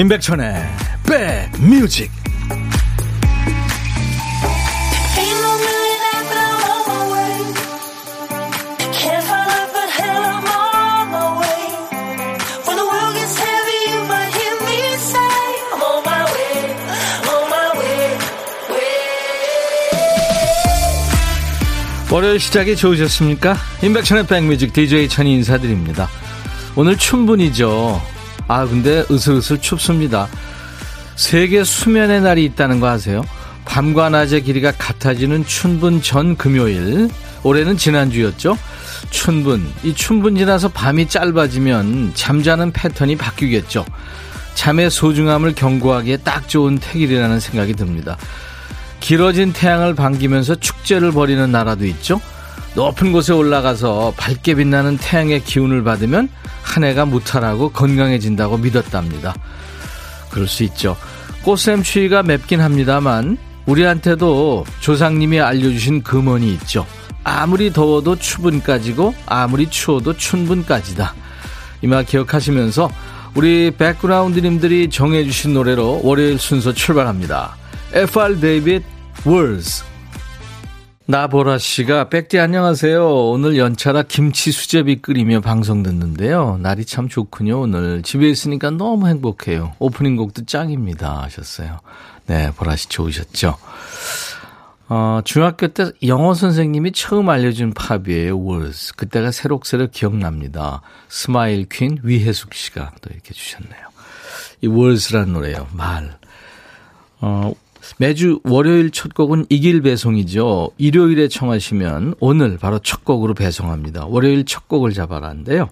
임백천의 백뮤직 월요일 시작이 좋으셨습니까? 임백천의 백뮤직 DJ 천이 인사드립니다. 오늘 춘분이죠. 아, 근데 으슬으슬 춥습니다. 세계 수면의 날이 있다는 거 아세요? 밤과 낮의 길이가 같아지는 춘분 전 금요일. 올해는 지난주였죠? 춘분. 이 춘분 지나서 밤이 짧아지면 잠자는 패턴이 바뀌겠죠. 잠의 소중함을 경고하기에 딱 좋은 택일이라는 생각이 듭니다. 길어진 태양을 반기면서 축제를 벌이는 나라도 있죠. 높은 곳에 올라가서 밝게 빛나는 태양의 기운을 받으면 한 해가 무탈하고 건강해진다고 믿었답니다. 그럴 수 있죠. 꽃샘추위가 맵긴 합니다만 우리한테도 조상님이 알려주신 금원이 있죠. 아무리 더워도 추분까지고 아무리 추워도 춘분까지다. 이말 기억하시면서 우리 백그라운드님들이 정해주신 노래로 월요일 순서 출발합니다. FR 데이빗 Words 나보라 씨가 백디 안녕하세요. 오늘 연차라 김치 수제비 끓이며 방송 듣는데요. 날이 참 좋군요. 오늘 집에 있으니까 너무 행복해요. 오프닝 곡도 짱입니다. 하셨어요. 네, 보라 씨 좋으셨죠? 어, 중학교 때 영어 선생님이 처음 알려준 팝이에요. Words. 그때가 새록새록 기억납니다. 스마일 퀸 위혜숙 씨가 또 이렇게 주셨네요. 이 월즈라는 노래요. 말. 어, 매주 월요일 첫 곡은 이길 배송이죠. 일요일에 청하시면 오늘 바로 첫 곡으로 배송합니다. 월요일 첫 곡을 잡아라는데요.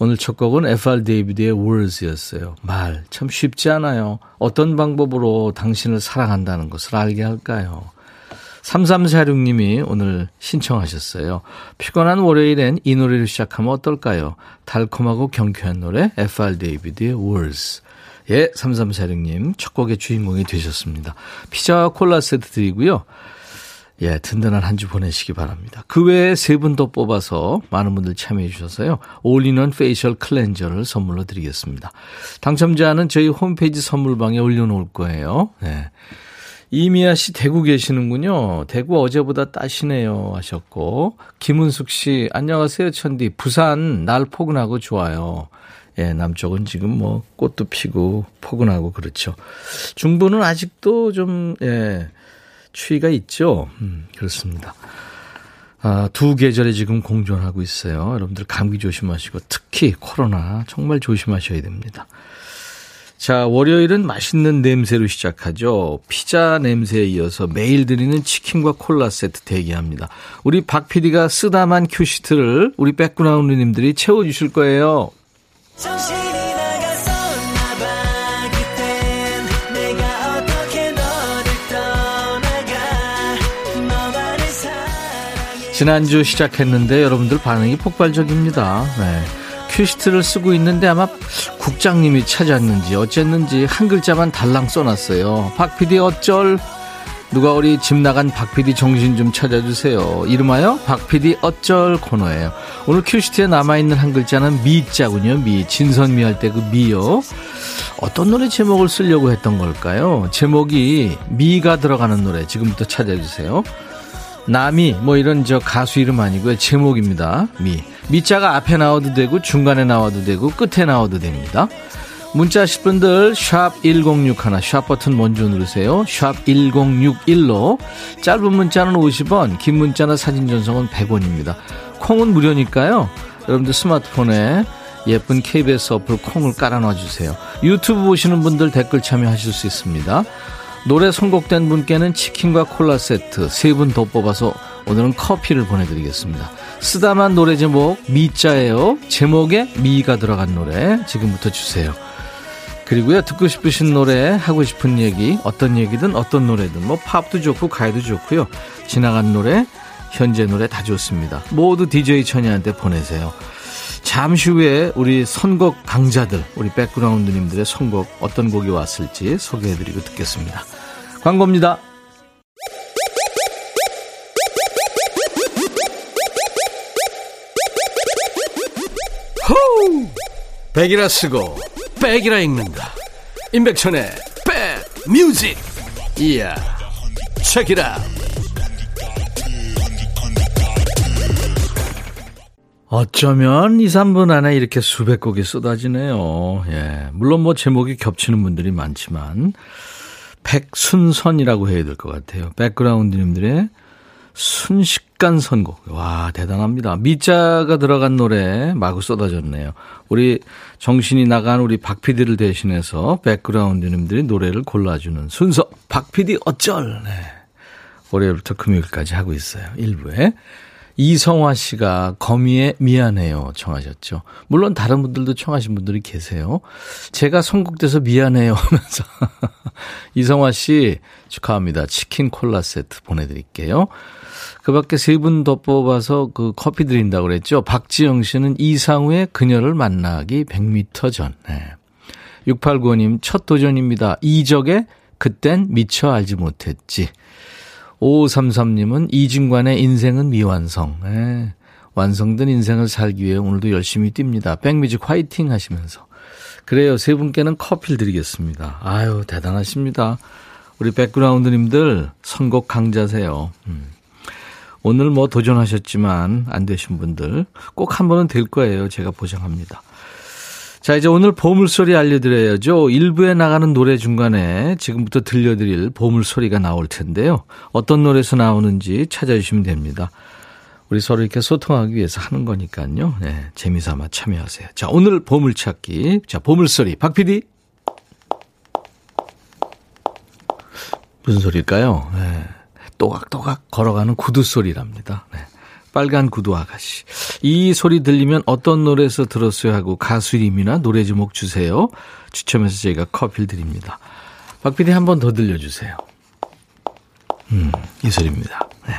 오늘 첫 곡은 FR 데이비드의 Words였어요. 말. 참 쉽지 않아요. 어떤 방법으로 당신을 사랑한다는 것을 알게 할까요? 3346님이 오늘 신청하셨어요. 피곤한 월요일엔 이 노래를 시작하면 어떨까요? 달콤하고 경쾌한 노래 FR 데이비드의 Words. 예, 3346님 첫 곡의 주인공이 되셨습니다. 피자와 콜라 세트 드리고요. 예, 든든한 한 주 보내시기 바랍니다. 그 외에 세 분 더 뽑아서 많은 분들 참여해 주셔서요. 올리는 facial cleanser를 선물로 드리겠습니다. 당첨자는 저희 홈페이지 선물방에 올려놓을 거예요. 네. 이미아 씨 대구 계시는군요. 대구 어제보다 따시네요 하셨고 김은숙 씨 안녕하세요 천디 부산 날 포근하고 좋아요. 예, 남쪽은 지금 뭐 꽃도 피고 포근하고 그렇죠. 중부는 아직도 좀, 예, 추위가 있죠. 음, 그렇습니다. 아, 두 계절에 지금 공존하고 있어요. 여러분들 감기 조심하시고 특히 코로나 정말 조심하셔야 됩니다. 자, 월요일은 맛있는 냄새로 시작하죠. 피자 냄새에 이어서 매일 드리는 치킨과 콜라 세트 대기합니다. 우리 박 PD가 쓰다만 큐시트를 우리 백그라운드님들이 채워주실 거예요. 지난주 시작했는데 여러분들 반응이 폭발적입니다. 네. 큐시트를 쓰고 있는데 아마 국장님이 찾았는지 어쨌는지 한 글자만 달랑 써놨어요. 박 PD 어쩔 누가 우리 집 나간 박 PD 정신 좀 찾아주세요. 이름하여 박 PD 어쩔 코너예요. 오늘 큐시트에 남아있는 한 글자는 미자군요. 미. 진선미 할 때 그 미요. 어떤 노래 제목을 쓰려고 했던 걸까요? 제목이 미가 들어가는 노래 지금부터 찾아주세요. 나미 뭐 이런 저 가수 이름 아니고요. 제목입니다. 미. 미자가 앞에 나와도 되고 중간에 나와도 되고 끝에 나와도 됩니다. 문자 하실 분들 샵 1061, 샵 버튼 먼저 누르세요. 샵 1061로 짧은 문자는 50원, 긴 문자나 사진 전송은 100원입니다. 콩은 무료니까요. 여러분들 스마트폰에 예쁜 KBS 어플 콩을 깔아놔 주세요. 유튜브 보시는 분들 댓글 참여하실 수 있습니다. 노래 선곡된 분께는 치킨과 콜라 세트 세 분 더 뽑아서 오늘은 커피를 보내드리겠습니다. 쓰다만 노래 제목 미자예요. 제목에 미가 들어간 노래 지금부터 주세요. 그리고요, 듣고 싶으신 노래, 하고 싶은 얘기, 어떤 얘기든 어떤 노래든, 뭐, 팝도 좋고, 가요도 좋고요. 지나간 노래, 현재 노래 다 좋습니다. 모두 DJ 천이한테 보내세요. 잠시 후에 우리 선곡 강자들, 우리 백그라운드님들의 선곡 어떤 곡이 왔을지 소개해드리고 듣겠습니다. 광고입니다. 백이라 쓰고 백이라 읽는다. 임백천의 백 뮤직 이야 책이라 어쩌면 2, 3분 안에 이렇게 수백 곡이 쏟아지네요. 예. 물론 뭐 제목이 겹치는 분들이 많지만 백순선이라고 해야 될 것 같아요. 백그라운드님들의 순식간 선곡. 와, 대단합니다. 미자가 들어간 노래 마구 쏟아졌네요. 우리 정신이 나간 우리 박 PD를 대신해서 백그라운드님들이 노래를 골라주는 순서. 박 PD 어쩔. 네. 월요일부터 금요일까지 하고 있어요. 일부에. 이성화 씨가 거미에 미안해요 청하셨죠. 물론 다른 분들도 청하신 분들이 계세요. 제가 선곡돼서 미안해요 하면서 이성화 씨 축하합니다. 치킨 콜라 세트 보내드릴게요. 그 밖에 세 분 더 뽑아서 그 커피 드린다고 그랬죠. 박지영 씨는 이상우의 그녀를 만나기 100m 전. 네. 6895님 첫 도전입니다. 이적에 그땐 미처 알지 못했지. 5533님은 이진관의 인생은 미완성. 네. 완성된 인생을 살기 위해 오늘도 열심히 뜁니다. 백뮤직 화이팅 하시면서. 그래요. 세 분께는 커피를 드리겠습니다. 아유, 대단하십니다. 우리 백그라운드님들 선곡 강자세요. 음. 오늘 뭐 도전하셨지만 안 되신 분들 꼭 한 번은 될 거예요. 제가 보장합니다. 자, 이제 오늘 보물소리 알려드려야죠. 일부에 나가는 노래 중간에 지금부터 들려드릴 보물소리가 나올 텐데요. 어떤 노래에서 나오는지 찾아주시면 됩니다. 우리 서로 이렇게 소통하기 위해서 하는 거니까요. 네, 재미삼아 참여하세요. 자, 오늘 보물찾기. 자, 보물소리. 박 PD. 무슨 소리일까요? 네. 또각또각 걸어가는 구두 소리랍니다. 네. 빨간 구두 아가씨. 이 소리 들리면 어떤 노래에서 들었어요 하고 가수 이름이나 노래 제목 주세요. 추첨해서 저희가 커피를 드립니다. 박 PD 한 번 더 들려주세요. 음, 이 소리입니다. 네.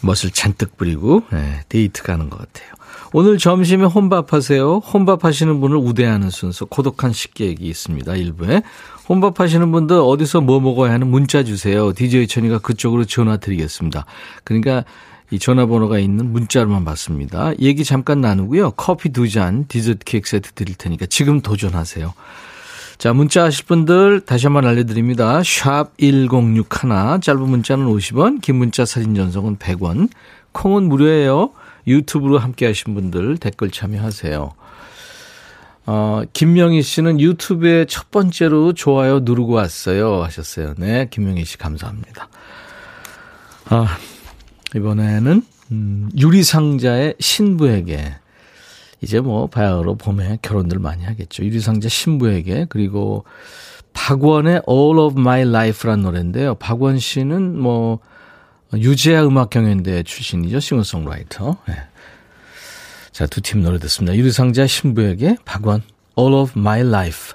멋을 잔뜩 부리고 네, 데이트 가는 것 같아요. 오늘 점심에 혼밥 하세요. 혼밥 하시는 분을 우대하는 순서 고독한 식객이 있습니다. 일부에. 혼밥 하시는 분들 어디서 뭐 먹어야 하는 문자 주세요. DJ 천이가 그쪽으로 전화 드리겠습니다. 그러니까 이 전화번호가 있는 문자로만 받습니다. 얘기 잠깐 나누고요. 커피 두 잔, 디저트 케이크 세트 드릴 테니까 지금 도전하세요. 자, 문자 하실 분들 다시 한번 알려드립니다. 샵 1061, 짧은 문자는 50원, 긴 문자 사진 전송은 100원, 콩은 무료예요. 유튜브로 함께 하신 분들 댓글 참여하세요. 어, 김명희 씨는 유튜브에 첫 번째로 좋아요 누르고 왔어요. 하셨어요. 네, 김명희 씨 감사합니다. 아, 이번에는, 음, 유리상자의 신부에게. 이제 뭐, 바야흐로 봄에 결혼들 많이 하겠죠. 유리상자 신부에게. 그리고 박원의 All of My Life라는 노래인데요. 박원 씨는 뭐, 유재하 음악 경연대 출신이죠. 싱어송라이터. 네. 자, 두 팀 노래 듣습니다. 유리상자 신부에게 박원 All of My Life.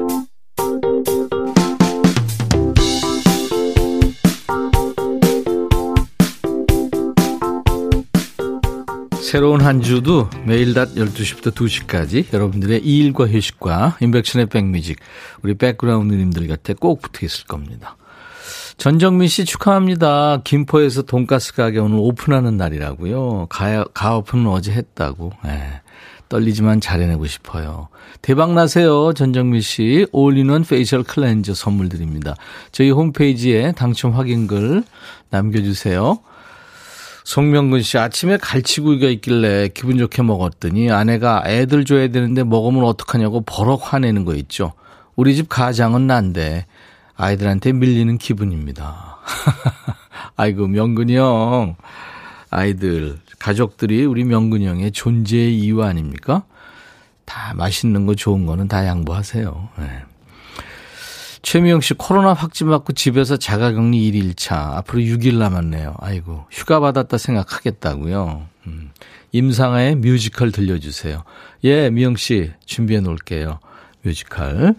새로운 한 주도 매일 낮 12시부터 2시까지 여러분들의 일과 휴식과 인백션의 백뮤직 우리 백그라운드님들 곁에 꼭 붙어 있을 겁니다. 전정민 씨 축하합니다. 김포에서 돈가스 가게 오늘 오픈하는 날이라고요. 가, 가 오픈은 어제 했다고. 네. 떨리지만 잘해내고 싶어요. 대박 나세요. 전정민 씨. all-in-one facial cleanser 선물 드립니다. 저희 홈페이지에 당첨 확인글 남겨주세요. 송명근 씨, 아침에 갈치구이가 있길래 기분 좋게 먹었더니 아내가 애들 줘야 되는데 먹으면 어떡하냐고 버럭 화내는 거 있죠. 우리 집 가장은 난데 아이들한테 밀리는 기분입니다. 아이고, 명근이 형. 아이들, 가족들이 우리 명근이 형의 존재의 이유 아닙니까? 다 맛있는 거 좋은 거는 다 양보하세요. 네. 최미영 씨 코로나 확진 받고 집에서 자가격리 1일 차 앞으로 6일 남았네요. 아이고 휴가 받았다 생각하겠다고요. 음. 임상아의 뮤지컬 들려주세요. 예, 미영 씨 준비해 놓을게요. 뮤지컬.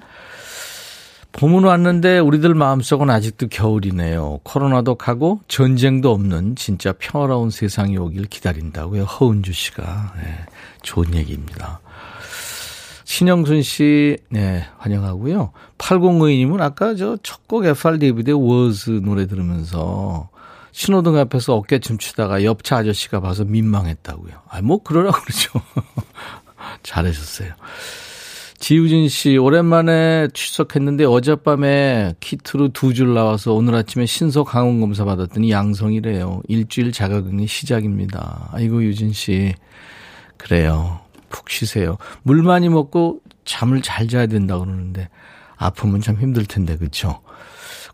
봄은 왔는데 우리들 마음속은 아직도 겨울이네요. 코로나도 가고 전쟁도 없는 진짜 평화로운 세상이 오길 기다린다고요. 허은주 씨가. 네, 좋은 얘기입니다. 신영순 씨, 네, 환영하고요. 8052님은 아까 저 첫 곡 FR 데이비드의 워즈 노래 들으면서 신호등 앞에서 어깨 춤추다가 옆차 아저씨가 봐서 민망했다고요. 아, 뭐 그러라 그러죠. 잘하셨어요. 지우진 씨, 오랜만에 출석했는데 어젯밤에 키트로 두 줄 나와서 오늘 아침에 신속 항원 검사 받았더니 양성이래요. 일주일 자가격리 시작입니다. 아이고, 유진 씨. 그래요. 푹 쉬세요. 물 많이 먹고 잠을 잘 자야 된다 그러는데 아프면 참 힘들 텐데, 그쵸?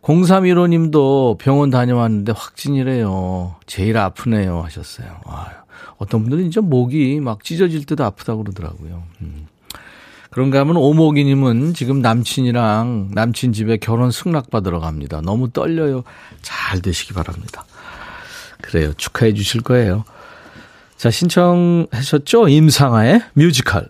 0315 님도 병원 다녀왔는데 확진이래요. 제일 아프네요. 하셨어요. 아, 어떤 분들은 이제 목이 막 찢어질 듯 아프다고 그러더라고요. 음. 그런가 하면 오목이 님은 지금 남친이랑 남친 집에 결혼 승낙 받으러 갑니다. 너무 떨려요. 잘 되시기 바랍니다. 그래요. 축하해 주실 거예요. 자, 신청하셨죠? 임상아의 뮤지컬.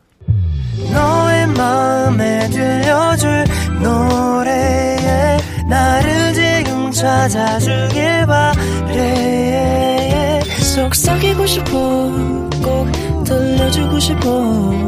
너의 마음에 들려줄 노래에 나를 지금 찾아주길 바래 속삭이고 싶어 꼭 들려주고 싶어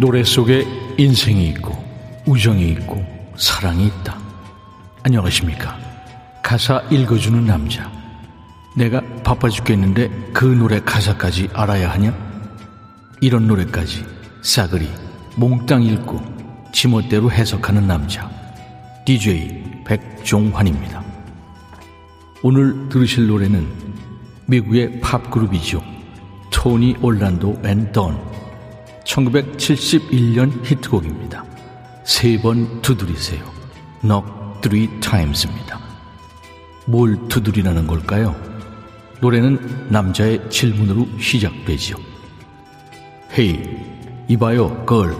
노래 속에 인생이 있고 우정이 있고 사랑이 있다. 안녕하십니까. 가사 읽어주는 남자. 내가 바빠 죽겠는데 그 노래 가사까지 알아야 하냐? 이런 노래까지 싸그리 몽땅 읽고 지멋대로 해석하는 남자. DJ 백종환입니다. 오늘 들으실 노래는 미국의 팝그룹이죠. 토니 올란도 앤 던. 1971년 히트곡입니다. 세 번 두드리세요. Knock three times입니다. 뭘 두드리라는 걸까요? 노래는 남자의 질문으로 시작되지요. Hey, 이봐요, girl.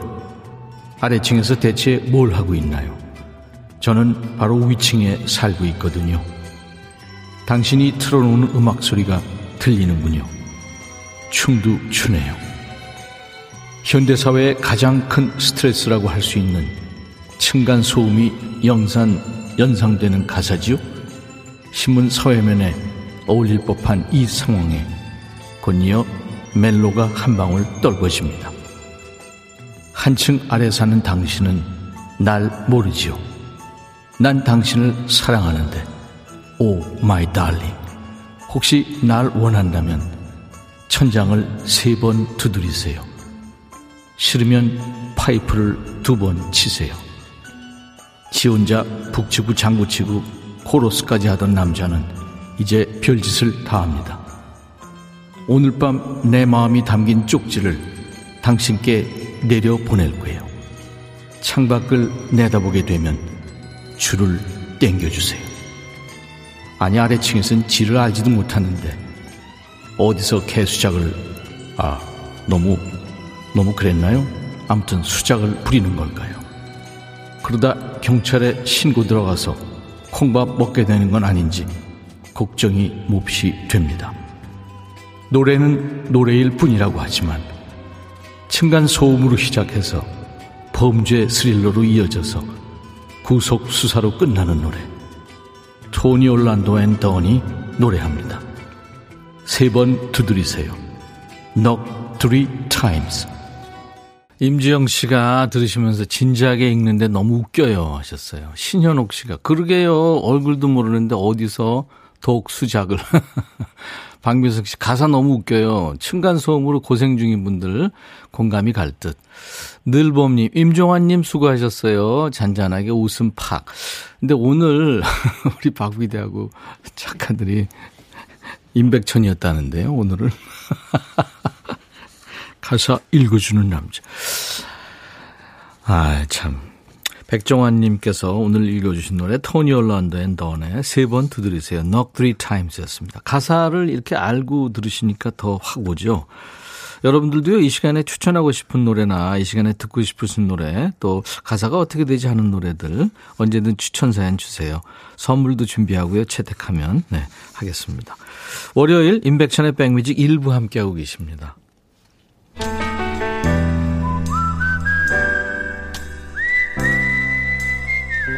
아래층에서 대체 뭘 하고 있나요? 저는 바로 위층에 살고 있거든요. 당신이 틀어놓는 음악 소리가 들리는군요. 춤도 추네요. 현대사회의 가장 큰 스트레스라고 할 수 있는 층간 소음이 영산, 연상되는 가사지요? 신문 서해면에 어울릴 법한 이 상황에 곧이어 멜로가 한 방울 떨궈집니다. 한층 아래 사는 당신은 날 모르지요. 난 당신을 사랑하는데, oh my darling. 혹시 날 원한다면 천장을 세 번 두드리세요. 싫으면 파이프를 두 번 치세요. 지 혼자 북치고 장구치고 코러스까지 하던 남자는 이제 별짓을 다 합니다. 오늘 밤 내 마음이 담긴 쪽지를 당신께 내려 보낼 거예요. 창밖을 내다보게 되면 줄을 땡겨주세요. 아니 아래층에선 지를 알지도 못하는데 어디서 개수작을 아 너무 너무 그랬나요? 아무튼 수작을 부리는 걸까요? 그러다 경찰에 신고 들어가서 콩밥 먹게 되는 건 아닌지 걱정이 몹시 됩니다. 노래는 노래일 뿐이라고 하지만 층간 소음으로 시작해서 범죄 스릴러로 이어져서 구속 수사로 끝나는 노래. 토니 올란도 앤 던이 노래합니다. 세 번 두드리세요. Three times. 임 지영 씨가 들으시면서 진지하게 읽는데 너무 웃겨요 하셨어요. 신현옥 씨가 그러게요. 얼굴도 모르는데 어디서 독 수작을. 박민석 씨 가사 너무 웃겨요. 층간 소음으로 고생 중인 분들 공감이 갈 듯. 늘봄님, 임종환님 수고하셨어요. 잔잔하게 웃음 팍. 근데 오늘 우리 박 PD하고 작가들이 임백천이었다는데요, 오늘은. 가사 읽어주는 남자. 아, 참. 백종환님께서 오늘 읽어주신 노래 토니 올란드 앤 던의 세 번 두드리세요. Knock Three Times였습니다. 가사를 이렇게 알고 들으시니까 더 확 오죠. 여러분들도요, 이 시간에 추천하고 싶은 노래나 이 시간에 듣고 싶으신 노래, 또 가사가 어떻게 되지 않은 노래들 언제든 추천 사연 주세요. 선물도 준비하고요, 채택하면, 네, 하겠습니다. 월요일 인백션의 백뮤직 일부 함께하고 계십니다.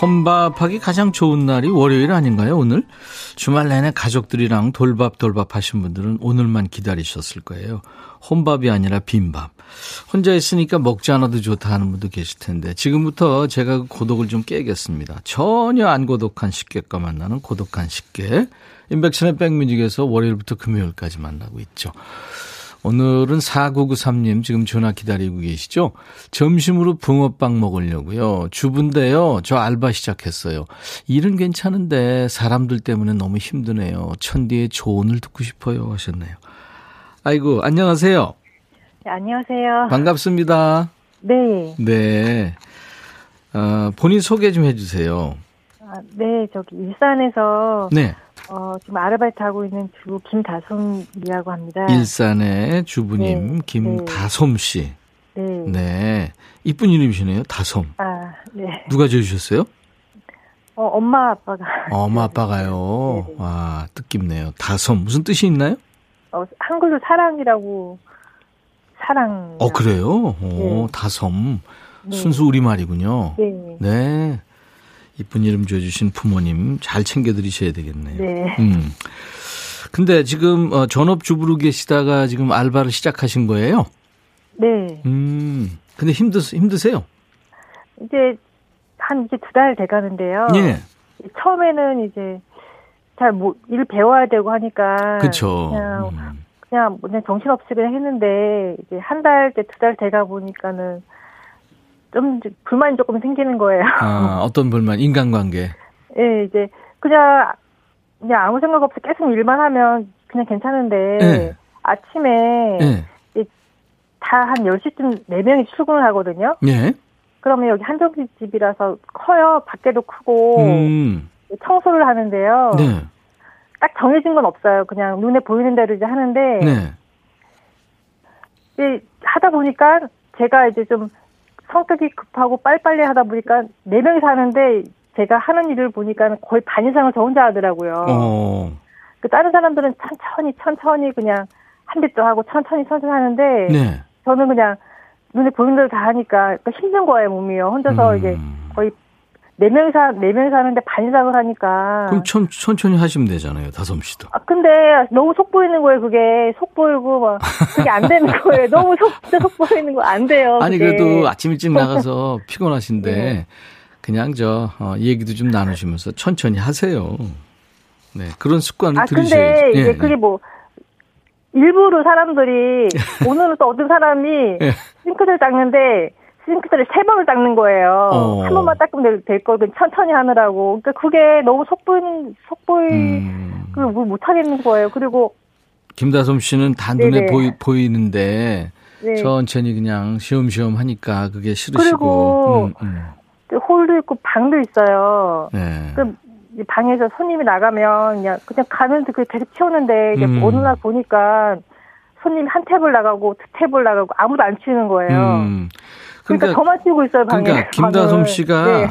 혼밥하기 가장 좋은 날이 월요일 아닌가요, 오늘? 주말 내내 가족들이랑 돌밥 돌밥 하신 분들은 오늘만 기다리셨을 거예요. 혼밥이 아니라 빈밥. 혼자 있으니까 먹지 않아도 좋다 하는 분도 계실 텐데 지금부터 제가 그 고독을 좀 깨겠습니다. 전혀 안 고독한 식객과 만나는 고독한 식객. 인백션의 백뮤직에서 월요일부터 금요일까지 만나고 있죠. 오늘은 4993님 지금 전화 기다리고 계시죠? 점심으로 붕어빵 먹으려고요. 주부인데요. 저 알바 시작했어요. 일은 괜찮은데 사람들 때문에 너무 힘드네요. 천디의 조언을 듣고 싶어요 하셨네요. 아이고, 안녕하세요. 네, 안녕하세요. 반갑습니다. 네. 네. 어, 본인 소개 좀 해주세요. 아, 네, 저기 일산에서 네. 어, 지금 아르바이트 하고 있는 주 김다솜이라고 합니다. 일산의 주부님 네, 김다솜 씨. 네. 네. 이쁜 이름이시네요. 다솜. 아, 네. 누가 지어 주셨어요? 어, 엄마 아빠가. 어, 엄마 아빠가요. 네, 네. 와, 뜻깊네요. 다솜. 무슨 뜻이 있나요? 어, 한글로 사랑이라고 사랑. 어, 그래요? 오, 네. 다솜. 네. 순수 우리말이군요. 네. 네. 이쁜 이름 지어주신 부모님 잘 챙겨드리셔야 되겠네요. 네. 음. 근데 지금 어, 전업주부로 계시다가 지금 알바를 시작하신 거예요? 네. 음. 근데 힘드, 힘드세요? 이제 한 이제 두 달 돼 가는데요. 예. 처음에는 이제 잘 뭐 일 배워야 되고 하니까. 그쵸. 그냥 음. 그냥 그냥 정신없이 그냥 했는데 이제 한 달 때 두 달 돼가 보니까는 좀 불만이 조금 생기는 거예요. 아, 어떤 불만? 인간관계. 예, 이제 그냥 그냥 아무 생각 없이 계속 일만 하면 그냥 괜찮은데 예. 아침에 예. 다한 10시쯤 네명이 출근을 하거든요. 예. 그러면 여기 한정식 집이라서 커요. 밖에도 크고 음. 청소를 하는데요. 네. 딱 정해진 건 없어요. 그냥 눈에 보이는 대로 이제 하는데 네. 이제 하다 보니까 제가 이제 좀 성격이 급하고 빨리빨리 하다 보니까 네 명이서 하는데 제가 하는 일을 보니까 거의 반 이상을 저 혼자 하더라고요. 어. 그 다른 사람들은 천천히 천천히 그냥 한 대도 하고 천천히 천천히 하는데 네. 저는 그냥 눈에 보이는 대로 다 하니까 그러니까 힘든 거예요 몸이요. 혼자서 음. 이제 거의 네 명이서 네 명이서 하는데 반 이상을 하니까. 그럼 천, 천천히 하시면 되잖아요. 다솜 씨도. 아 근데 너무 속 보이는 거예요 그게 속 보이고 막 그게 안 되는 거예요. 너무 속 속 보이는 거 안 돼요. 아니 그게. 그래도 아침 일찍 나가서 피곤하신데 네. 그냥 저 어, 얘기도 좀 나누시면서 천천히 하세요. 네 그런 습관을 아 들이셔야지. 근데 이제 예, 그게 예. 뭐 일부러 사람들이 오늘은 또 어떤 사람이 예. 싱크대를 닦는데 싱크대를 세 번을 닦는 거예요. 어. 한 번만 닦으면 될, 될 거를 천천히 하느라고. 그러니까 그게 너무 속 보이는 속 보이 음, 그걸 뭐 못하겠는 거예요. 그리고 김다솜 씨는 다 눈에 네네. 보이, 보이는데 네. 천천히 그냥 쉬엄쉬엄 하니까 그게 싫으시고. 그리고 음, 음. 그 홀도 있고 방도 있어요. 네. 그 방에서 손님이 나가면 그냥 그냥 가면서 그 계속 치우는데 이제 음. 어느 날 보니까 손님 한 탭을 나가고 두 탭을 나가고 아무도 안 치우는 거예요. 음. 그러니까, 저만 치우고 있어요 방에. 그러니까 김다솜. 씨가 네.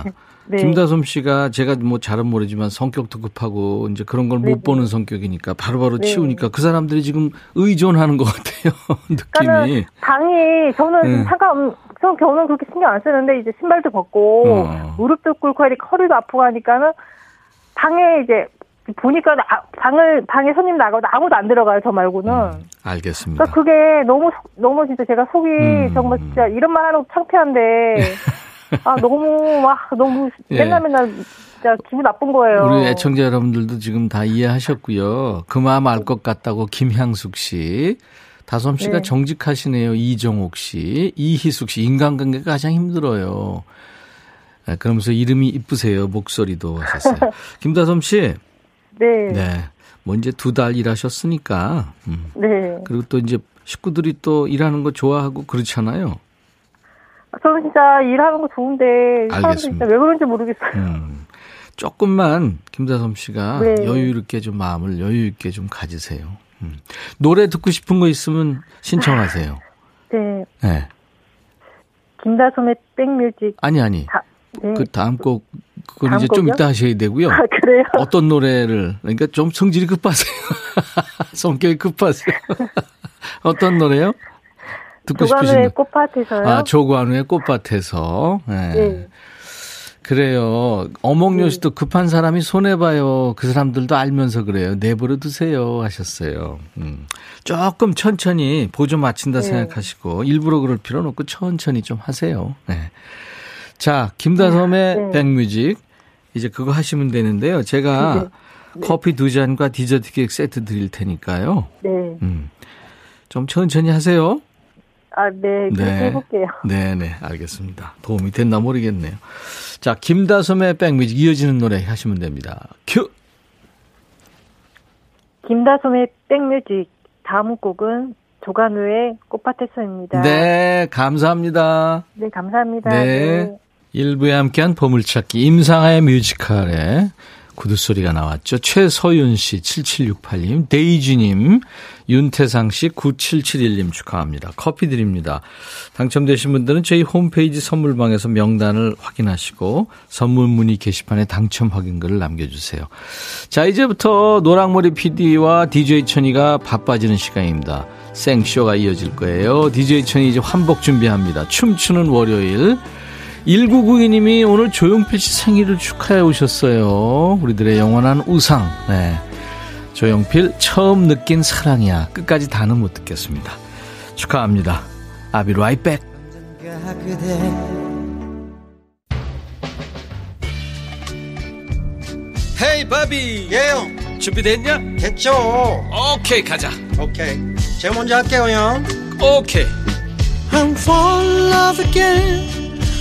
네. 김다솜 씨가 제가 뭐 잘은 모르지만 성격도 급하고 이제 그런 걸못 네. 보는 성격이니까 바로바로 네. 치우니까 그 사람들이 지금 의존하는 것 같아요. 느낌이. 방이 저는 네. 상관 전 겨우는 그렇게 신경 안 쓰는데 이제 신발도 벗고 어. 무릎도 꿇고 허리도 아프고 하니까는 방에 이제 보니까 나, 방을 방에 손님 나가도 아무도 안 들어가요 저 말고는. 음, 알겠습니다. 그러니까 그게 너무 너무 진짜 제가 속이 음. 정말 진짜 이런 말 하는 거 창피한데 아 너무 막 너무 예. 맨날 맨날 진짜 기분 나쁜 거예요. 우리 애청자 여러분들도 지금 다 이해하셨고요. 그 마음 알 것 같다고 김향숙 씨. 다솜 씨가 네. 정직하시네요. 이정옥 씨. 이희숙 씨. 인간관계가 가장 힘들어요. 네, 그러면서 이름이 이쁘세요. 목소리도 하셨어요. 김다솜 씨. 네. 네. 뭐 이제 두 달 일하셨으니까. 음. 네. 그리고 또 이제 식구들이 또 일하는 거 좋아하고 그렇잖아요. 저는 진짜 일하는 거 좋은데 사람들이 진짜 왜 그런지 모르겠어요. 음. 조금만 김다솜 씨가 네. 여유 있게 좀 마음을 여유 있게 좀 가지세요. 음. 노래 듣고 싶은 거 있으면 신청하세요. 네. 네. 김다솜의 백뮤직. 아니 아니. 다, 네. 그 다음 곡 그건 이제 좀 이따 하셔야 되고요. 아, 그래요? 어떤 노래를 그러니까 좀 성질이 급하세요. 성격이 급하세요. 어떤 노래요? 듣고 싶으신 조관우의 꽃밭에서요. 아, 조관우의 꽃밭에서. 네. 네. 그래요. 어몽요 씨도 네. 급한 사람이 손해봐요. 그 사람들도 알면서 그래요. 내버려 두세요. 하셨어요. 음. 조금 천천히 보조 맞춘다 네. 생각하시고, 일부러 그럴 필요는 없고, 천천히 좀 하세요. 네. 자, 김다솜의 네. 백뮤직. 이제 그거 하시면 되는데요. 제가 네. 커피 두 잔과 디저트 케이크 세트 드릴 테니까요. 네. 음. 좀 천천히 하세요. 아, 네. 네. 해볼게요. 네, 네. 알겠습니다. 도움이 됐나 모르겠네요. 자, 김다솜의 백뮤직 이어지는 노래 하시면 됩니다. 큐! 김다솜의 백뮤직 다음 곡은 조간우의 꽃밭에서입니다. 네, 감사합니다. 네, 감사합니다. 네. 네. 일부에 함께한 보물찾기 임상아의 뮤지컬에 구두소리가 나왔죠. 최서윤 씨, 7768님, 데이지님, 윤태상 씨, 9771님 축하합니다. 커피 드립니다. 당첨되신 분들은 저희 홈페이지 선물방에서 명단을 확인하시고 선물 문의 게시판에 당첨 확인글을 남겨주세요. 자, 이제부터 노랑머리 PD와 DJ 천이가 바빠지는 시간입니다. 생쇼가 이어질 거예요. DJ 천이 이제 환복 준비합니다. 춤추는 월요일. 1992님이 오늘 조용필 씨 생일을 축하해 오셨어요. 우리들의 영원한 우상. 네. 조용필 처음 느낀 사랑이야. 끝까지 다는 못 듣겠습니다. 축하합니다. I'll be right back. 헤이 바비 예영 준비됐냐? 됐죠 오케이 가자 오케이 제가 먼저 할게요 형 오케이 I'm fall in love again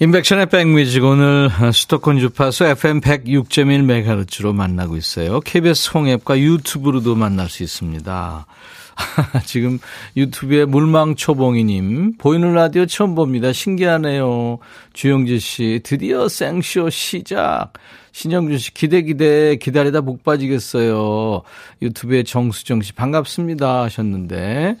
인백션의 백뮤직 오늘 수도권 주파수 FM 106.1MHz로 만나고 있어요. KBS 홍앱과 유튜브로도 만날 수 있습니다. 지금 유튜브에 물망초봉이님 보이는 라디오 처음 봅니다. 신기하네요. 주영지 씨 드디어 생쇼 시작. 신영준 씨 기대 기대 기다리다 복 빠지겠어요. 유튜브에 정수정 씨 반갑습니다 하셨는데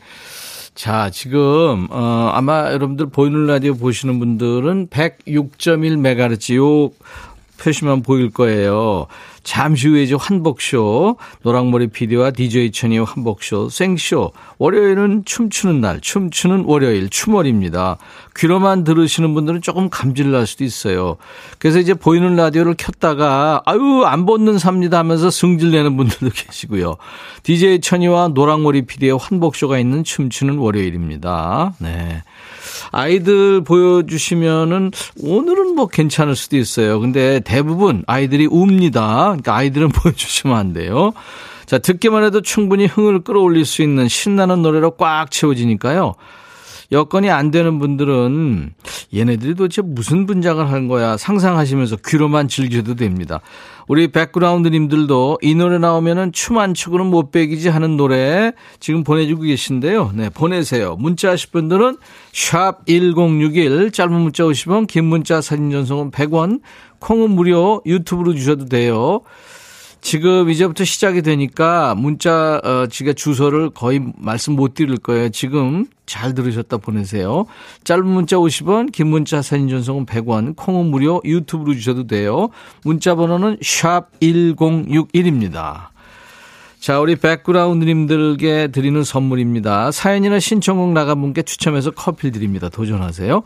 자, 지금, 어, 아마 여러분들 보이는 라디오 보시는 분들은 106.1MHz 요 표시만 보일 거예요. 잠시 후에 이제 환복쇼, 노랑머리 PD와 DJ 천이의 환복쇼, 생쇼. 월요일은 춤추는 날, 춤추는 월요일, 춤월입니다. 귀로만 들으시는 분들은 조금 감질 날 수도 있어요. 그래서 이제 보이는 라디오를 켰다가, 아유, 안 벗는 삽니다 하면서 승질 내는 분들도 계시고요. DJ 천이와 노랑머리 PD의 환복쇼가 있는 춤추는 월요일입니다. 네. 아이들 보여주시면은 오늘은 뭐 괜찮을 수도 있어요. 근데 대부분 아이들이 웁니다. 그러니까 아이들은 보여주시면 안 돼요. 자, 듣기만 해도 충분히 흥을 끌어올릴 수 있는 신나는 노래로 꽉 채워지니까요. 여건이 안 되는 분들은 얘네들이 도대체 무슨 분장을 하는 거야 상상하시면서 귀로만 즐겨도 됩니다. 우리 백그라운드님들도 이 노래 나오면은 춤 안 추고는 못 배기지 하는 노래 지금 보내주고 계신데요. 네, 보내세요. 문자 하실 분들은 샵 1061, 짧은 문자 50원, 긴 문자 사진 전송은 100원, 콩은 무료, 유튜브로 주셔도 돼요. 지금 이제부터 시작이 되니까 문자 어 지가 주소를 거의 말씀 못 드릴 거예요. 지금 잘 들으셨다 보내세요. 짧은 문자 50원, 긴 문자 사진 전송은 100원, 콩은 무료, 유튜브로 주셔도 돼요. 문자 번호는 샵 1061입니다. 자, 우리 백그라운드님들께 드리는 선물입니다. 사연이나 신청곡 나간 분께 추첨해서 커피 드립니다. 도전하세요.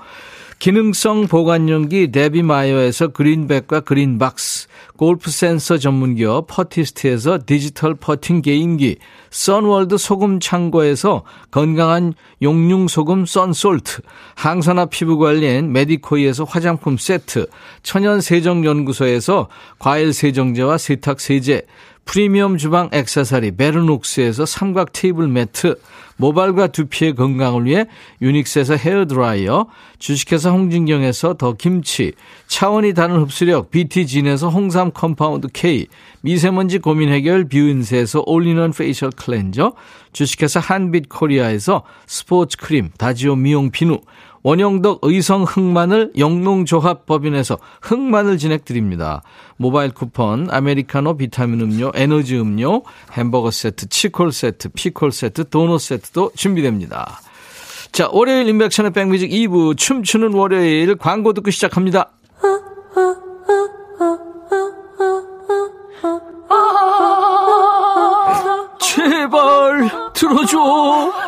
기능성 보관용기 데비마이어에서 그린백과 그린박스 골프 센서 전문기업 퍼티스트에서 디지털 퍼팅 게임기, 선월드 소금 창고에서 건강한 용융 소금 썬솔트, 항산화 피부 관리엔 메디코이에서 화장품 세트, 천연 세정 연구소에서 과일 세정제와 세탁 세제, 프리미엄 주방 액세서리 베르녹스에서 삼각 테이블 매트, 모발과 두피의 건강을 위해 유닉스에서 헤어드라이어, 주식회사 홍진경에서 더 김치, 차원이 다른 흡수력 BT진에서 홍삼 compound K, 미세먼지 고민 해결 뷰인세에서 all-in-one facial cleanser, 주식회사 한빛 코리아에서 스포츠 크림, 다지오 미용 비누, 원형덕 의성 흑마늘 영농조합법인에서 흑마늘 진액 드립니다. 모바일 쿠폰, 아메리카노 비타민 음료, 에너지 음료, 햄버거 세트, 치콜 세트, 피콜 세트, 도넛 세트도 준비됩니다. 자, 월요일 인백션의 백뮤직 2부 춤추는 월요일 광고 듣고 시작합니다. 제발 들어줘.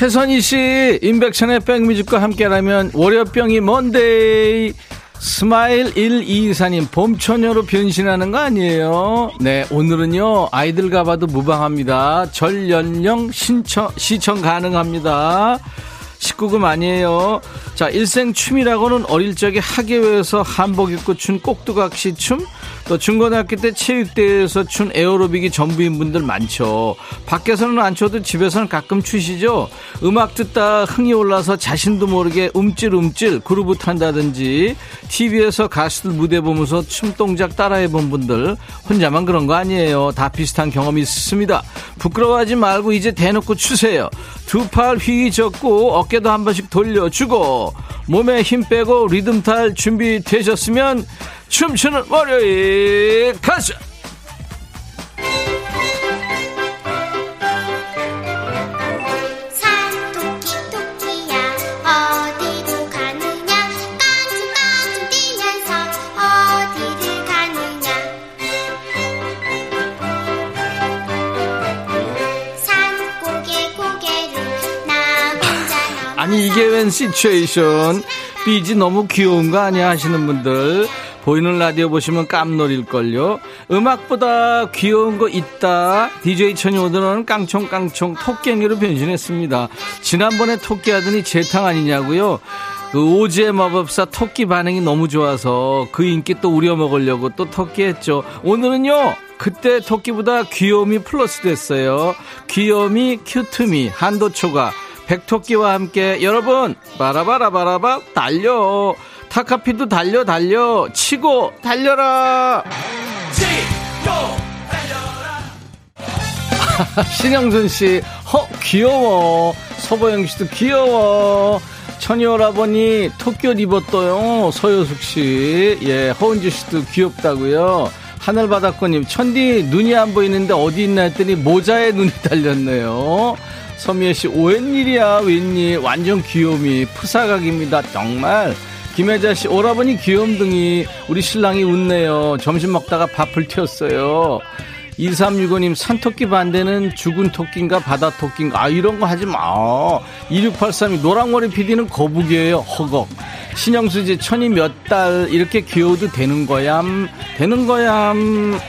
최선희 씨, 임백천의 백뮤직과 함께라면 월요병이 Monday. 스마일 124님, 봄처녀로 변신하는 거 아니에요? 네, 오늘은요, 아이들과 봐도 무방합니다. 전연령 신청, 시청 가능합니다. 19금 아니에요. 자, 일생 춤이라고는 어릴 적에 학예회에서 한복 입고 춘 꼭두각시 춤? 또 중고등학교 때 체육대회에서 춘 에어로빅이 전부인 분들 많죠. 밖에서는 안 춰도 집에서는 가끔 추시죠. 음악 듣다 흥이 올라서 자신도 모르게 움찔움찔 그루브 탄다든지 TV에서 가수들 무대 보면서 춤 동작 따라해 본 분들 혼자만 그런 거 아니에요. 다 비슷한 경험이 있습니다. 부끄러워하지 말고 이제 대놓고 추세요. 두 팔 휘 젓고 어깨도 한 번씩 돌려주고 몸에 힘 빼고 리듬 탈 준비 되셨으면 춤추는 월요일 가자 산토끼 토끼야 어디로 가느냐? 깡충깡충 뛰면서 어디를 가느냐? 산 고개 고개를 나 혼자 넘어 아니 이게 웬 시츄에이션 삐지 너무 귀여운 거 아니야 하시는 분들 보이는 라디오 보시면 깜놀일걸요. 음악보다 귀여운 거 있다. DJ 천이 오늘은 깡총깡총 토깽이로 변신했습니다. 지난번에 토끼 하더니 재탕 아니냐고요? 그 오지의 마법사 토끼 반응이 너무 좋아서 그 인기 또 우려먹으려고 또 토끼 했죠. 오늘은요 그때 토끼보다 귀여움이 플러스 됐어요. 귀여움이 큐트미 한도초가 백토끼와 함께 여러분 바라바라바라바 달려 타카피도 달려 달려 치고 달려라 신영준 씨, 허, 귀여워. 서보영 씨도 귀여워. 천이오라버니 토끼 옷 입었어요. 서효숙 씨. 예, 허은주 씨도 귀엽다고요. 하늘바닷꽃님, 천디 눈이 안 보이는데 어디 있나 했더니 모자에 눈이 달렸네요. 서미애 씨, 웬일이야, 웬일. 완전 귀요미. 푸사각입니다. 정말. 김혜자 씨, 오라버니 귀염둥이. 우리 신랑이 웃네요. 점심 먹다가 밥을 튀었어요. 2365님, 산토끼 반대는 죽은 토끼인가 바다 토끼인가. 아, 이런 거 하지 마. 2683이 노랑머리 PD는 거북이에요. 허걱. 신영수 씨, 천이 몇 달 이렇게 귀여워도 되는 거얌. 되는 거얌.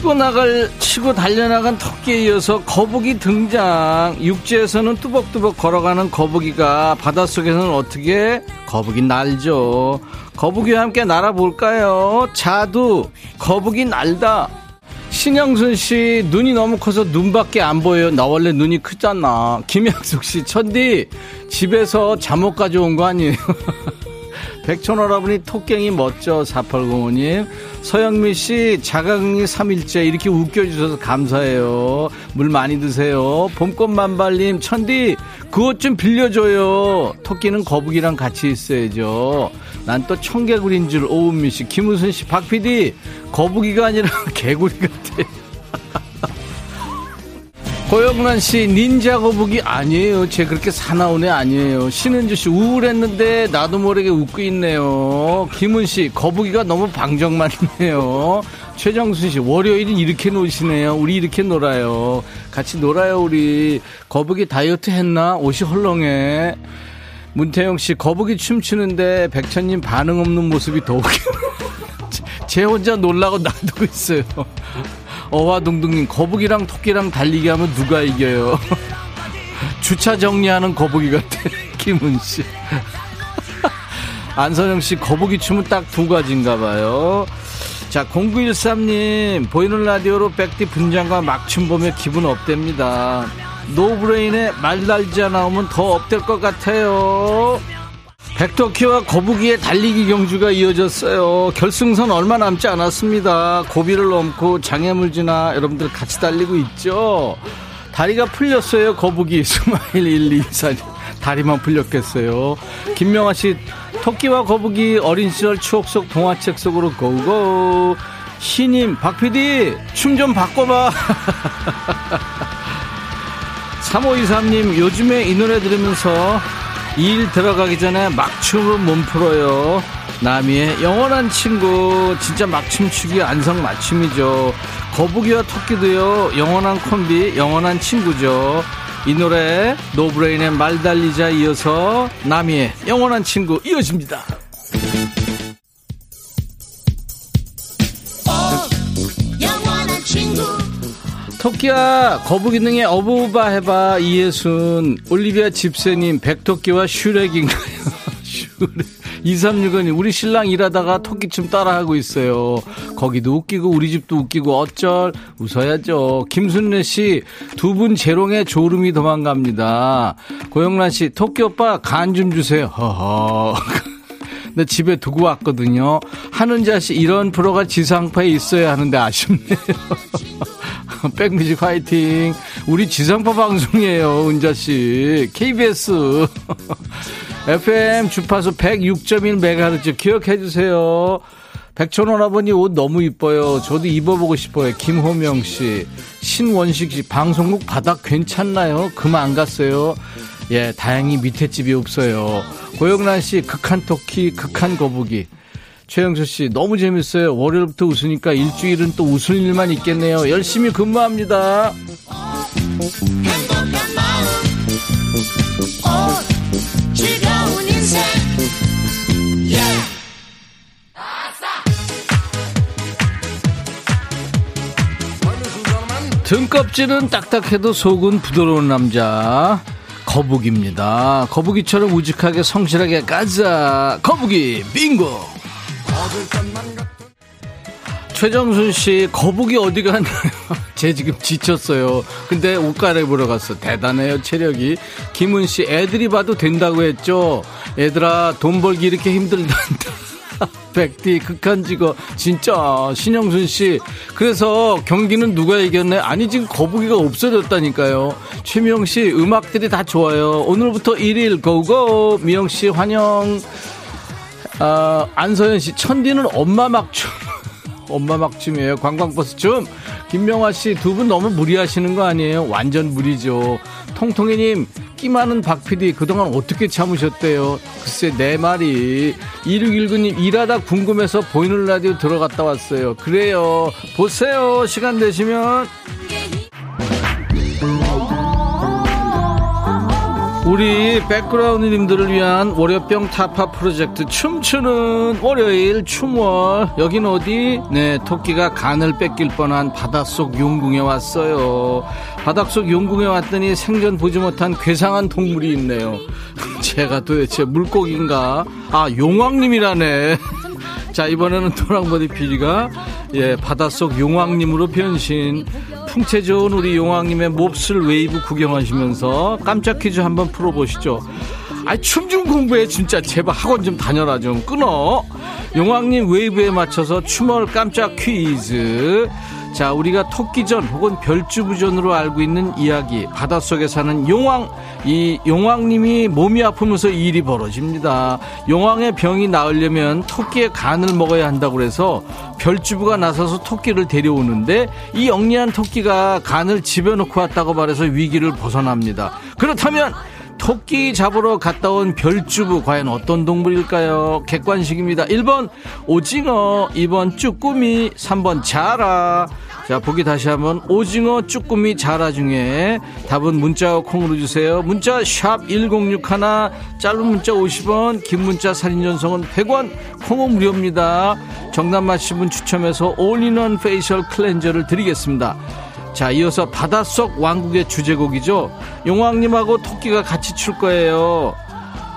치고 나갈 치고 달려나간 토끼에 이어서 거북이 등장. 육지에서는 뚜벅뚜벅 걸어가는 거북이가 바닷속에서는 어떻게 거북이 날죠? 거북이와 함께 날아볼까요? 자두 거북이 날다. 신영순 씨 눈이 너무 커서 눈밖에 안 보여요. 나 원래 눈이 크잖아. 김양숙 씨 천디 집에서 잠옷 가져온 거 아니에요? 백촌오라버니 토깽이 멋져 4805님 서영미 씨 자가격리 3일째 이렇게 웃겨주셔서 감사해요. 물 많이 드세요. 봄꽃 만발님 천디 그것 좀 빌려줘요. 토끼는 거북이랑 같이 있어야죠. 난 또 청개구리인 줄 오은미 씨 김우순 씨 박PD 거북이가 아니라 개구리 같아 고영란 씨, 닌자 거북이 아니에요. 쟤 그렇게 사나운 애 아니에요. 신은주 씨, 우울했는데 나도 모르게 웃고 있네요. 김은 씨, 거북이가 너무 방정만이네요. 최정순 씨, 월요일은 이렇게 노시네요. 우리 이렇게 놀아요. 같이 놀아요, 우리. 거북이 다이어트 했나? 옷이 헐렁해. 문태영 씨, 거북이 춤추는데 백천님 반응 없는 모습이 더 웃겨. 쟤 혼자 놀라고 놔두고 있어요. 어화동동님 거북이랑 토끼랑 달리기 하면 누가 이겨요? 주차 정리하는 거북이 같아. 김은 씨. 안선영 씨 거북이 춤은 딱 두 가지인가 봐요. 자, 0913님, 보이는 라디오로 백디 분장과 막춤 보며 기분 up됩니다. 노브레인에 말달리자 나오면 더 up될 것 같아요. 백토키와 거북이의 달리기 경주가 이어졌어요. 결승선 얼마 남지 않았습니다. 고비를 넘고 장애물 지나 여러분들 같이 달리고 있죠. 다리가 풀렸어요. 거북이 스마일 1, 2, 4 다리만 풀렸겠어요. 김명아 씨 토끼와 거북이 어린 시절 추억 속 동화책 속으로 고고. 신임 박PD 춤 좀 바꿔봐. 3523님 요즘에 이 노래 들으면서 일 들어가기 전에 막춤으로 몸 풀어요. 나미의 영원한 친구 진짜 막춤추기 안성 맞춤이죠. 거북이와 토끼도요 영원한 콤비 영원한 친구죠. 이 노래 노브레인의 말 달리자 이어서 나미의 영원한 친구 이어집니다. 토끼야 거북이 등에 어부바 해봐 이예순. 올리비아 집세님 백토끼와 슈렉인가요? 슈렉. 2365님 우리 신랑 일하다가 토끼춤 따라하고 있어요. 거기도 웃기고 우리 집도 웃기고 어쩔. 웃어야죠. 김순례 씨 두 분 재롱에 졸음이 도망갑니다. 고영란 씨 토끼 오빠 간 좀 주세요. 허허 나 집에 두고 왔거든요 하는자 씨 이런 프로가 지상파에 있어야 하는데 아쉽네요 백뮤직 화이팅. 우리 지상파 방송이에요, 은자 씨. KBS. FM 주파수 106.1MHz 기억해 주세요. 백천원 아버님 옷 너무 이뻐요. 저도 입어보고 싶어요. 김호명 씨. 신원식 씨. 방송국 바닥 괜찮나요? 그만 안 갔어요. 예, 다행히 밑에 집이 없어요. 고영란 씨. 극한 토끼, 극한 거북이. 최영수 씨, 너무 재밌어요. 월요일부터 웃으니까 일주일은 또 웃을 일만 있겠네요. 열심히 근무합니다. 인생 등껍질은 딱딱해도 속은 부드러운 남자. 거북입니다. 거북이처럼 우직하게 성실하게 가자. 거북이 빙고. 최정순 씨, 거북이 어디 갔나요? 쟤 지금 지쳤어요. 근데 옷 갈아입으러 갔어. 대단해요, 체력이. 김은 씨, 애들이 봐도 된다고 했죠? 애들아, 돈 벌기 이렇게 힘들단다. 백디, 극한 직업. 진짜, 신영순 씨. 그래서 경기는 누가 이겼네? 아니, 지금 거북이가 없어졌다니까요. 최미영 씨, 음악들이 다 좋아요. 오늘부터 1일 고고. 미영 씨, 환영. 아, 안서연 씨, 천디는 엄마 막춤. 엄마 막춤이에요. 관광버스 춤. 김명화 씨, 두 분 너무 무리하시는 거 아니에요? 완전 무리죠. 통통이님, 끼 많은 박 PD, 그동안 어떻게 참으셨대요? 글쎄, 내 말이. 2619님, 일하다 궁금해서 보이는 라디오 들어갔다 왔어요. 그래요. 보세요. 시간 되시면. 우리 백그라운드님들을 위한 월요병 타파 프로젝트 춤추는 월요일 춤월. 여긴 어디? 네 토끼가 간을 뺏길 뻔한 바닷속 용궁에 왔어요. 바닷속 용궁에 왔더니 생전 보지 못한 괴상한 동물이 있네요. 쟤가 도대체 물고기인가? 아 용왕님이라네. 자 이번에는 도랑버디 PD가 예 바닷속 용왕님으로 변신 풍채 좋은 우리 용왕님의 몹쓸 웨이브 구경하시면서 깜짝 퀴즈 한번 풀어보시죠. 아이 춤좀 공부해. 진짜 제발 학원 좀 다녀라 좀 끊어. 용왕님 웨이브에 맞춰서 춤을 깜짝 퀴즈 자, 우리가 토끼전 혹은 별주부전으로 알고 있는 이야기, 바닷속에 사는 용왕, 이 용왕님이 몸이 아프면서 이 일이 벌어집니다. 용왕의 병이 나으려면 토끼의 간을 먹어야 한다고 그래서 별주부가 나서서 토끼를 데려오는데 이 영리한 토끼가 간을 집에 놓고 왔다고 말해서 위기를 벗어납니다. 그렇다면 토끼 잡으러 갔다 온 별주부 과연 어떤 동물일까요? 객관식입니다. 1번 오징어, 2번 쭈꾸미, 3번 자라. 자, 보기 다시 한번 오징어, 쭈꾸미, 자라 중에 답은 문자와 콩으로 주세요. 문자 샵 1061, 짧은 문자 50원, 긴 문자 살인 전송은 100원, 콩은 무료입니다. 정답 맞히신 분 추첨해서 올인원 페이셜 클렌저를 드리겠습니다. 자, 이어서 바닷속 왕국의 주제곡이죠. 용왕님하고 토끼가 같이 출 거예요.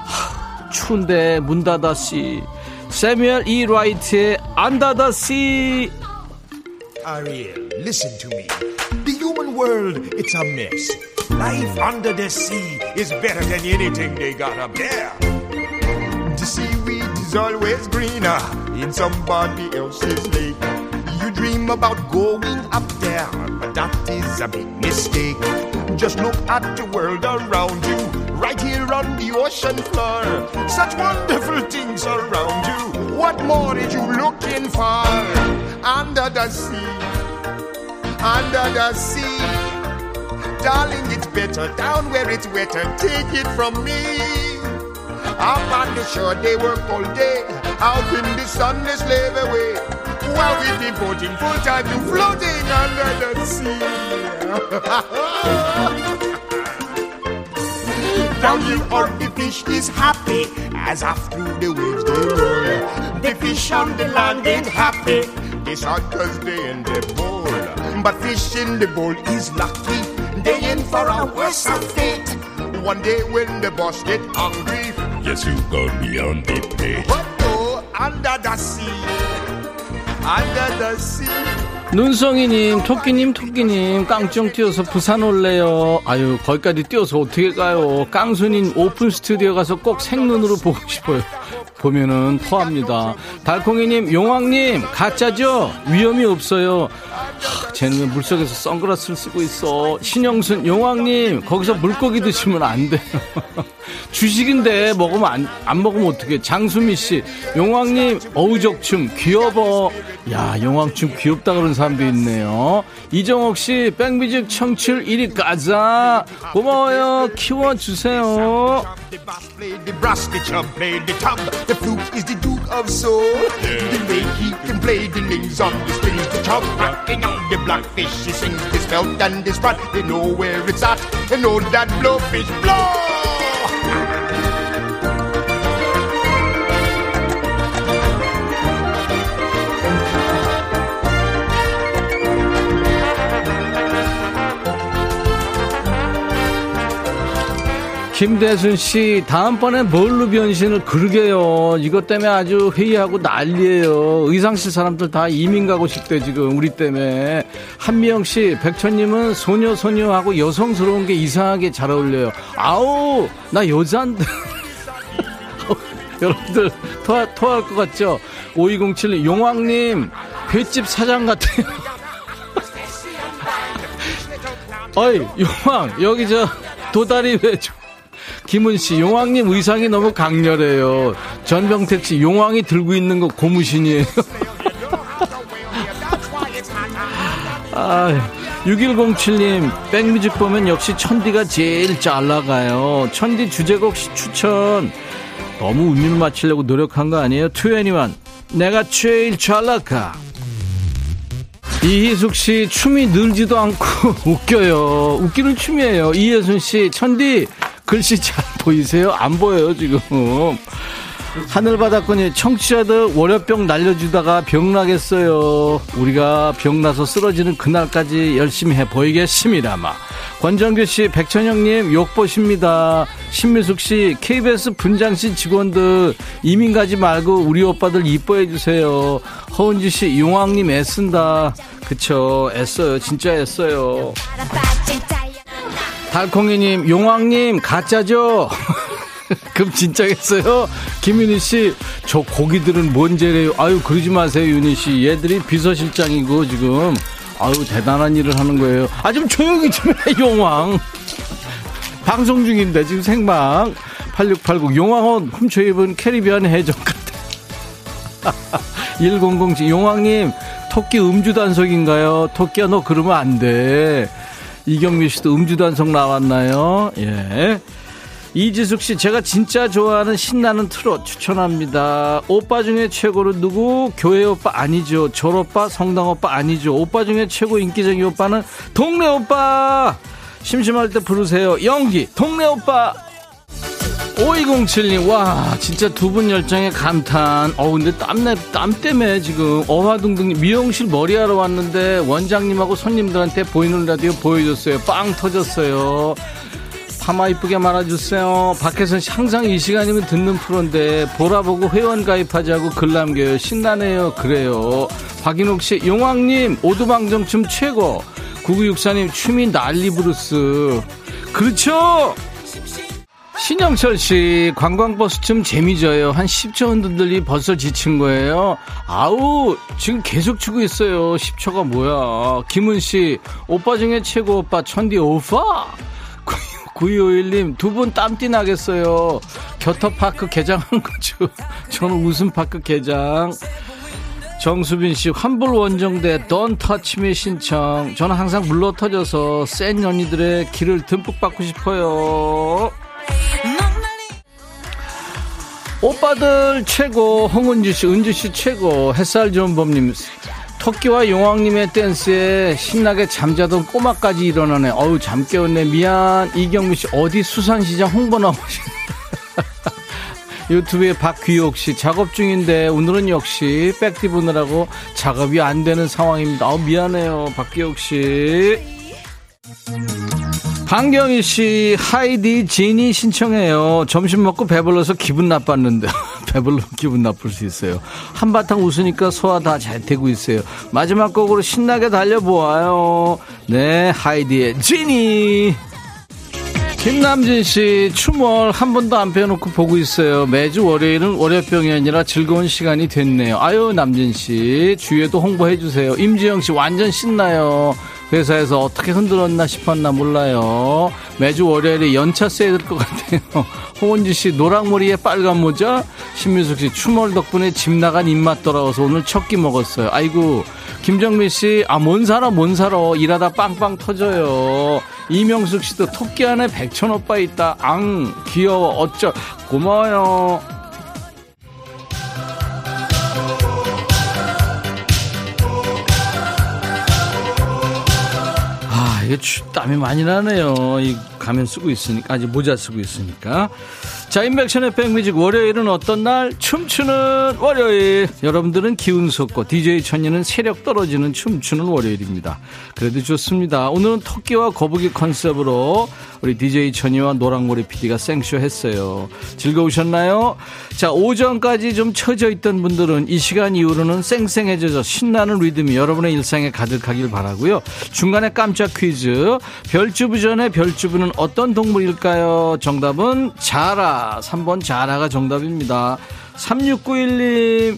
하, 추운데 문 닫았시. 세뮤얼 E 라이트의 안 닫았시. Ariel, listen to me. The human world, it's a mess. Life under the sea is better than anything they got up there. The seaweed is always greener in somebody else's lake. Dream about going up there, but that is a big mistake. Just look at the world around you, right here on the ocean floor. Such wonderful things around you. What more are you looking for? Under the sea, under the sea. Darling, it's better down where it's wetter. Take it from me. Up on the shore, they work all day. Out in the sun, they slave away. While we devoting full time to floating under the sea. Down here on the fish is happy as after the waves they roll. The fish on the land ain't happy. They sad cause they in the bowl. But fish in the bowl is lucky. They in for a worse fate. One day when the boss get hungry, yes you gonna be on the plate. But sea, under the sea. 눈송이님, 토끼님, 토끼님, 깡총 뛰어서 부산 올래요. 아유, 거기까지 뛰어서 어떻게 가요? 깡순님, 오픈 스튜디오 가서 꼭 생눈으로 보고 싶어요. 보면은 토합니다. 달콩이님, 용왕님, 가짜죠? 위험이 없어요. 하, 쟤는 왜 물속에서 선글라스를 쓰고 있어? 신영순, 용왕님, 거기서 물고기 드시면 안 돼요. 주식인데 먹으면 안, 안 먹으면 어떡해. 장수미 씨, 용왕님, 어우적춤, 귀여워. 야, 용왕춤 귀엽다 그러는 사람도 있네요. 이정옥 씨, 백뮤직 청취율 1위 가자. 고마워요. 키워주세요. 김대순 씨, 다음번에 뭘로 변신을 그러게요. 이것 때문에 아주 회의하고 난리예요. 의상실 사람들 다 이민 가고 싶대, 지금, 우리 때문에. 한미영 씨, 백천님은 소녀, 소녀하고 여성스러운 게 이상하게 잘 어울려요. 아우, 나 여자인데. 여러분들, 토하, 토할 것 같죠? 5207, 용왕님, 횟집 사장 같아요. 어이, 용왕, 여기 저, 도다리 왜 좀. 김은 씨, 용왕님 의상이 너무 강렬해요. 전병택 씨, 용왕이 들고 있는 거 고무신이에요. 아, 6107님, 백뮤직 보면 역시 천디가 제일 잘 나가요. 천디 주제곡 추천. 너무 운율 맞추려고 노력한 거 아니에요? 투애니원, 내가 제일 잘 나가. 이희숙 씨, 춤이 늘지도 않고 웃겨요. 웃기는 춤이에요. 이예순 씨, 천디, 글씨 잘 보이세요? 안 보여요, 지금. 하늘바닷권이 청취자들 월요병 날려주다가 병나겠어요. 우리가 병나서 쓰러지는 그날까지 열심히 해 보이겠습니다마. 권정규 씨, 백천영님 욕 보십니다. 신미숙 씨, KBS 분장실 직원들 이민 가지 말고 우리 오빠들 이뻐해 주세요. 허은지 씨, 용왕님 애쓴다. 그쵸, 애써요. 진짜 애써요. 달콩이님, 용왕님 가짜죠? 그럼 진짜겠어요? 김윤희 씨, 저 고기들은 뭔 죄래요? 아유, 그러지 마세요, 윤희 씨. 얘들이 비서실장이고, 지금. 아유, 대단한 일을 하는 거예요. 아, 좀 조용히 좀 해, 용왕. 방송 중인데, 지금 생방. 8689. 용왕은 훔쳐 입은 캐리비안 해적 같아. 1007. 용왕님, 토끼 음주 단속인가요? 토끼야, 너 그러면 안 돼. 이경미 씨도 음주 단속 나왔나요? 예. 이지숙 씨, 제가 진짜 좋아하는 신나는 트롯 추천합니다. 오빠 중에 최고로 누구? 교회 오빠 아니죠. 절 오빠, 성당 오빠 아니죠. 오빠 중에 최고 인기적인 오빠는 동네 오빠! 심심할 때 부르세요. 연기, 동네 오빠! 5207님, 와, 진짜 두 분 열정에 감탄. 어, 근데 땀내, 땀 때문에 지금 어화둥둥 미용실 머리하러 왔는데 원장님하고 손님들한테 보이는 라디오 보여줬어요. 빵 터졌어요. 파마 이쁘게 말아주세요. 밖에서 항상 이 시간이면 듣는 프로인데 보라보고 회원 가입하자고 글 남겨요. 신나네요. 그래요. 박인옥 씨, 용왕님 오두방정 춤 최고. 9964님 춤이 난리 브루스. 그렇죠. 신영철 씨, 관광버스 좀 재미져요. 한 10초 흔들들이 벌써 지친 거예요. 아우, 지금 계속 추고 있어요. 10초가 뭐야. 김은 씨, 오빠 중에 최고 오빠, 천디 오빠? 9251님, 두 분 땀띠 나겠어요. 겨터파크 개장한 거죠. 저는 웃음파크 개장. 정수빈 씨, 환불 원정대 Touch Me 신청. 저는 항상 물러 터져서 센 언니들의 길을 듬뿍 받고 싶어요. 오빠들 최고, 홍은주 씨, 은주 씨 최고, 햇살 좋은 범님, 토끼와 용왕님의 댄스에 신나게 잠자던 꼬마까지 일어나네. 어우, 잠 깨웠네. 미안. 이경미 씨, 어디 수산시장 홍보 나오시 유튜브에 박귀옥 씨, 작업 중인데 오늘은 역시 백디 보느라고 작업이 안 되는 상황입니다. 어, 미안해요. 박귀옥 씨. 강경희 씨, 하이디 진이 신청해요. 점심 먹고 배불러서 기분 나빴는데. 배불러 기분 나쁠 수 있어요. 한바탕 웃으니까 소화 다 잘 되고 있어요. 마지막 곡으로 신나게 달려보아요. 네, 하이디의 진이. 김남진 씨, 춤을 한 번도 안 빼놓고 보고 있어요. 매주 월요일은 월요병이 아니라 즐거운 시간이 됐네요. 아유, 남진 씨, 주위에도 홍보해주세요. 임지영 씨, 완전 신나요. 회사에서 어떻게 흔들었나 싶었나 몰라요. 매주 월요일에 연차 써야 될 것 같아요. 홍은지 씨 노랑머리에 빨간 모자, 신민숙 씨 추몰 덕분에 집 나간 입맛 돌아와서 오늘 첫 끼 먹었어요. 아이고 김정민 씨, 아, 뭔 살아, 뭔 살아. 일하다 빵빵 터져요. 이명숙 씨도 토끼 안에 백천 오빠 있다. 앙, 귀여워. 어쩌, 고마워요. 이게 추, 땀이 많이 나네요. 이 가면 쓰고 있으니까, 아직 모자 쓰고 있으니까. 자, 인백션의 백뮤직 월요일은 어떤 날? 춤추는 월요일. 여러분들은 기운 솟고 DJ 천이는 세력 떨어지는 춤추는 월요일입니다. 그래도 좋습니다. 오늘은 토끼와 거북이 컨셉으로 우리 DJ 천이와 노랑머리 PD가 생쇼 했어요. 즐거우셨나요? 자, 오전까지 좀 처져 있던 분들은 이 시간 이후로는 쌩쌩해져서 신나는 리듬이 여러분의 일상에 가득하길 바라고요. 중간에 깜짝 퀴즈. 별주부전에 별주부는 어떤 동물일까요? 정답은 자라. 3번 자라가 정답입니다. 3691님,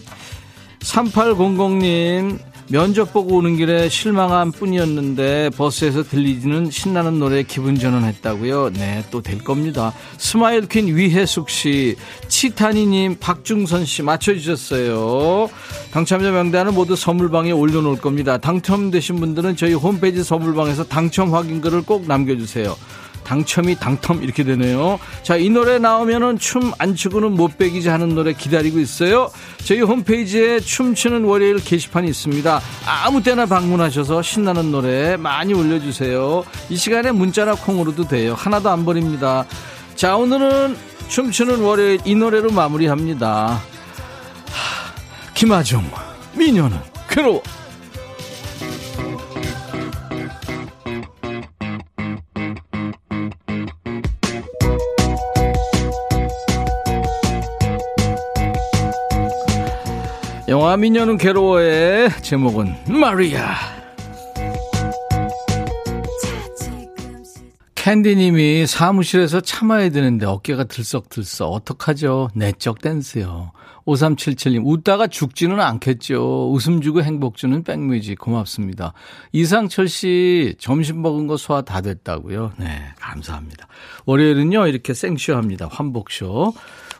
3800님, 면접 보고 오는 길에 실망한 뿐이었는데 버스에서 들리지는 신나는 노래 기분 전환했다고요. 네, 또 될 겁니다. 스마일 퀸 위혜숙 씨, 치타니님, 박중선 씨 맞춰주셨어요. 당첨자 명단은 모두 선물방에 올려놓을 겁니다. 당첨되신 분들은 저희 홈페이지 선물방에서 당첨 확인글을 꼭 남겨주세요. 당첨이 당첨 이렇게 되네요. 자, 이 노래 나오면은 춤 안 추고는 못 빼기지 하는 노래 기다리고 있어요. 저희 홈페이지에 춤추는 월요일 게시판이 있습니다. 아무 때나 방문하셔서 신나는 노래 많이 올려주세요. 이 시간에 문자나 콩으로도 돼요. 하나도 안 버립니다. 자, 오늘은 춤추는 월요일 이 노래로 마무리합니다. 하, 김아중, 미녀는 괴로워. 미녀는 괴로워의 제목은 마리아. 캔디님이 사무실에서 참아야 되는데 어깨가 들썩들썩 어떡하죠? 내적 댄스요. 5377님 웃다가 죽지는 않겠죠. 웃음 주고 행복 주는 백뮤직 고맙습니다. 이상철 씨 점심 먹은 거 소화 다 됐다고요. 네 감사합니다. 월요일은요 이렇게 생쇼합니다. 환복쇼.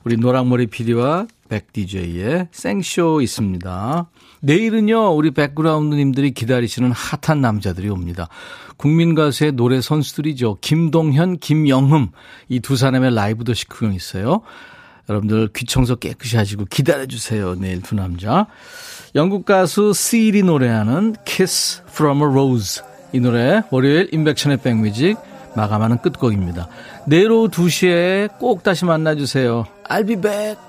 우리 노랑머리 PD와 백 DJ의 생쇼 있습니다. 내일은요, 우리 백그라운드님들이 기다리시는 핫한 남자들이 옵니다. 국민 가수의 노래 선수들이죠. 김동현, 김영흠. 이 두 사람의 라이브 도시 구경 있어요. 여러분들 귀 청소 깨끗이 하시고 기다려주세요. 내일 두 남자. 영국 가수 시일이 노래하는 Kiss from a Rose. 이 노래 월요일 인백천의 백뮤직 마감하는 끝곡입니다. 내일 오후 2시에 꼭 다시 만나주세요. I'll be back.